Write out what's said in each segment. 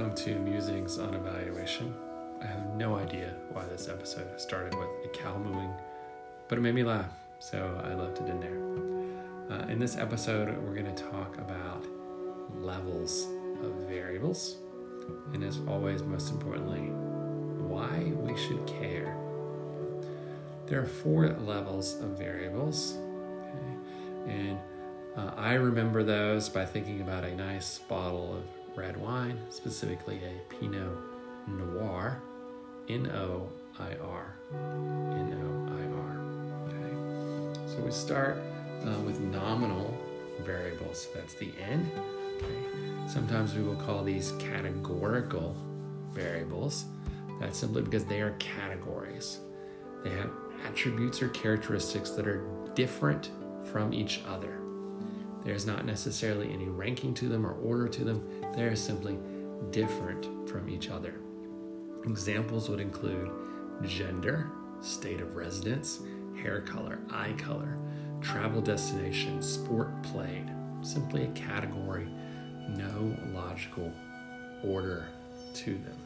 welcome to Musings on Evaluation. I have no idea why this episode started with a cow mooing, but it made me laugh, so I left it in there. Uh, in this episode, we're going to talk about levels of variables, and as always, most importantly, why we should care. There are four levels of variables, okay? and uh, I remember those by thinking about a nice bottle of red wine, specifically a Pinot Noir, N O I R. N O I R. Okay. So we start uh, with nominal variables. So That's the N. Okay. Sometimes we will call these categorical variables. That's simply because they are categories. They have attributes or characteristics that are different from each other. There's not necessarily any ranking to them or order to them. They are simply different from each other. Examples would include gender, state of residence, hair color, eye color, travel destination, sport played. Simply a category, no logical order to them.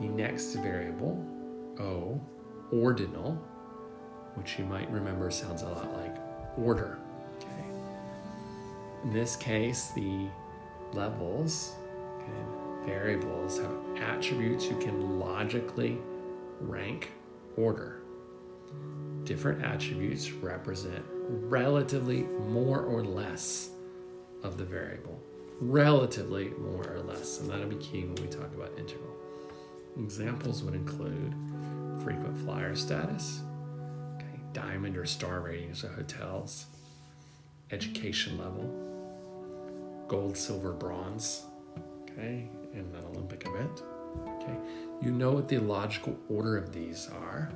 The next variable, O, ordinal, which you might remember sounds a lot like order. Okay. In this case, the levels, okay, variables have attributes you can logically rank order. Different attributes represent relatively more or less of the variable. Relatively more or less. And that'll be key when we talk about interval. Examples would include frequent flyer status, diamond or star ratings of hotels, education level, gold, silver, bronze, okay, in an Olympic event. Okay, you know what the logical order of these are.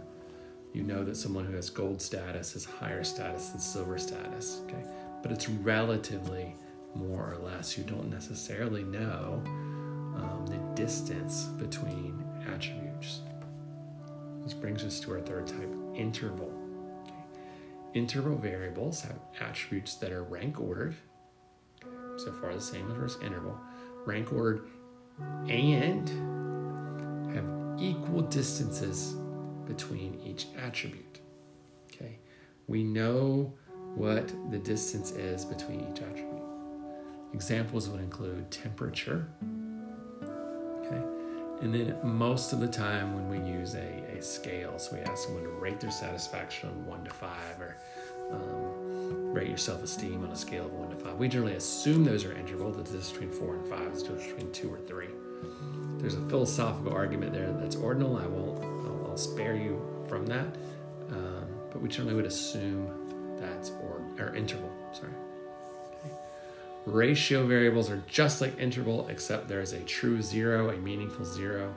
You know that someone who has gold status has higher status than silver status, okay, but it's relatively more or less. You don't necessarily know um, the distance between attributes. This brings us to our third type interval. Interval variables have attributes that are rank ordered, so far the same as first interval, rank ordered, and have equal distances between each attribute. Okay, we know what the distance is between each attribute. Examples would include temperature. And then most of the time when we use a, a scale, so we ask someone to rate their satisfaction on one to five or um, rate your self esteem on a scale of one to five. We generally assume those are interval, this is between four and five, is between two or three. There's a philosophical argument there that's ordinal. I won't, I'll, I'll spare you from that. Um, but we generally would assume that's or, or interval, sorry. Ratio variables are just like interval, except there is a true zero, a meaningful zero.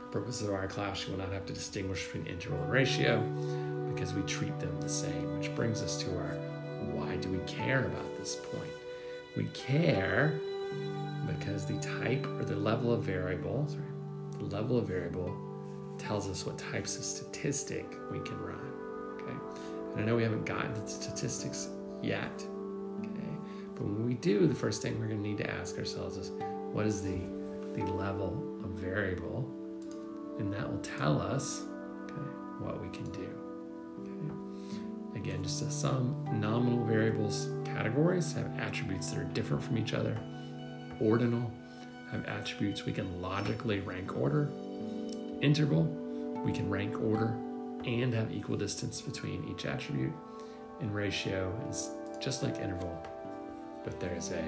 For purposes of our class, you will not have to distinguish between interval and ratio because we treat them the same, which brings us to our why do we care about this point? We care because the type or the level of variable, sorry, the level of variable tells us what types of statistic we can run. Okay. And I know we haven't gotten to statistics yet. Okay. But when we do, the first thing we're going to need to ask ourselves is what is the the level of variable? And that will tell us okay, what we can do. Again, just some nominal variables categories have attributes that are different from each other. Ordinal have attributes we can logically rank order. Interval, we can rank order and have equal distance between each attribute. And ratio is just like interval, but there's a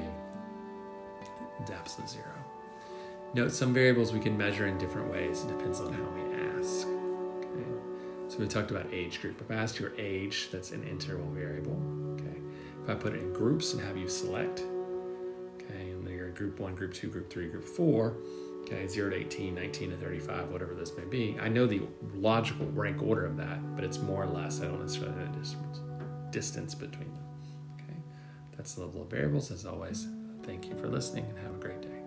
depth of zero. Note some variables we can measure in different ways. It depends on how we ask. So we talked about age group. If I ask your age, that's an interval variable. Okay. If I put it in groups and have you select, okay, and then you're in group one, group two, group three, group four, okay, 0 to 18, 19 to 35, whatever this may be. I know the logical rank order of that, but it's more or less. I don't necessarily know the distance, distance between them. That's the level of variables. As always, thank you for listening and have a great day.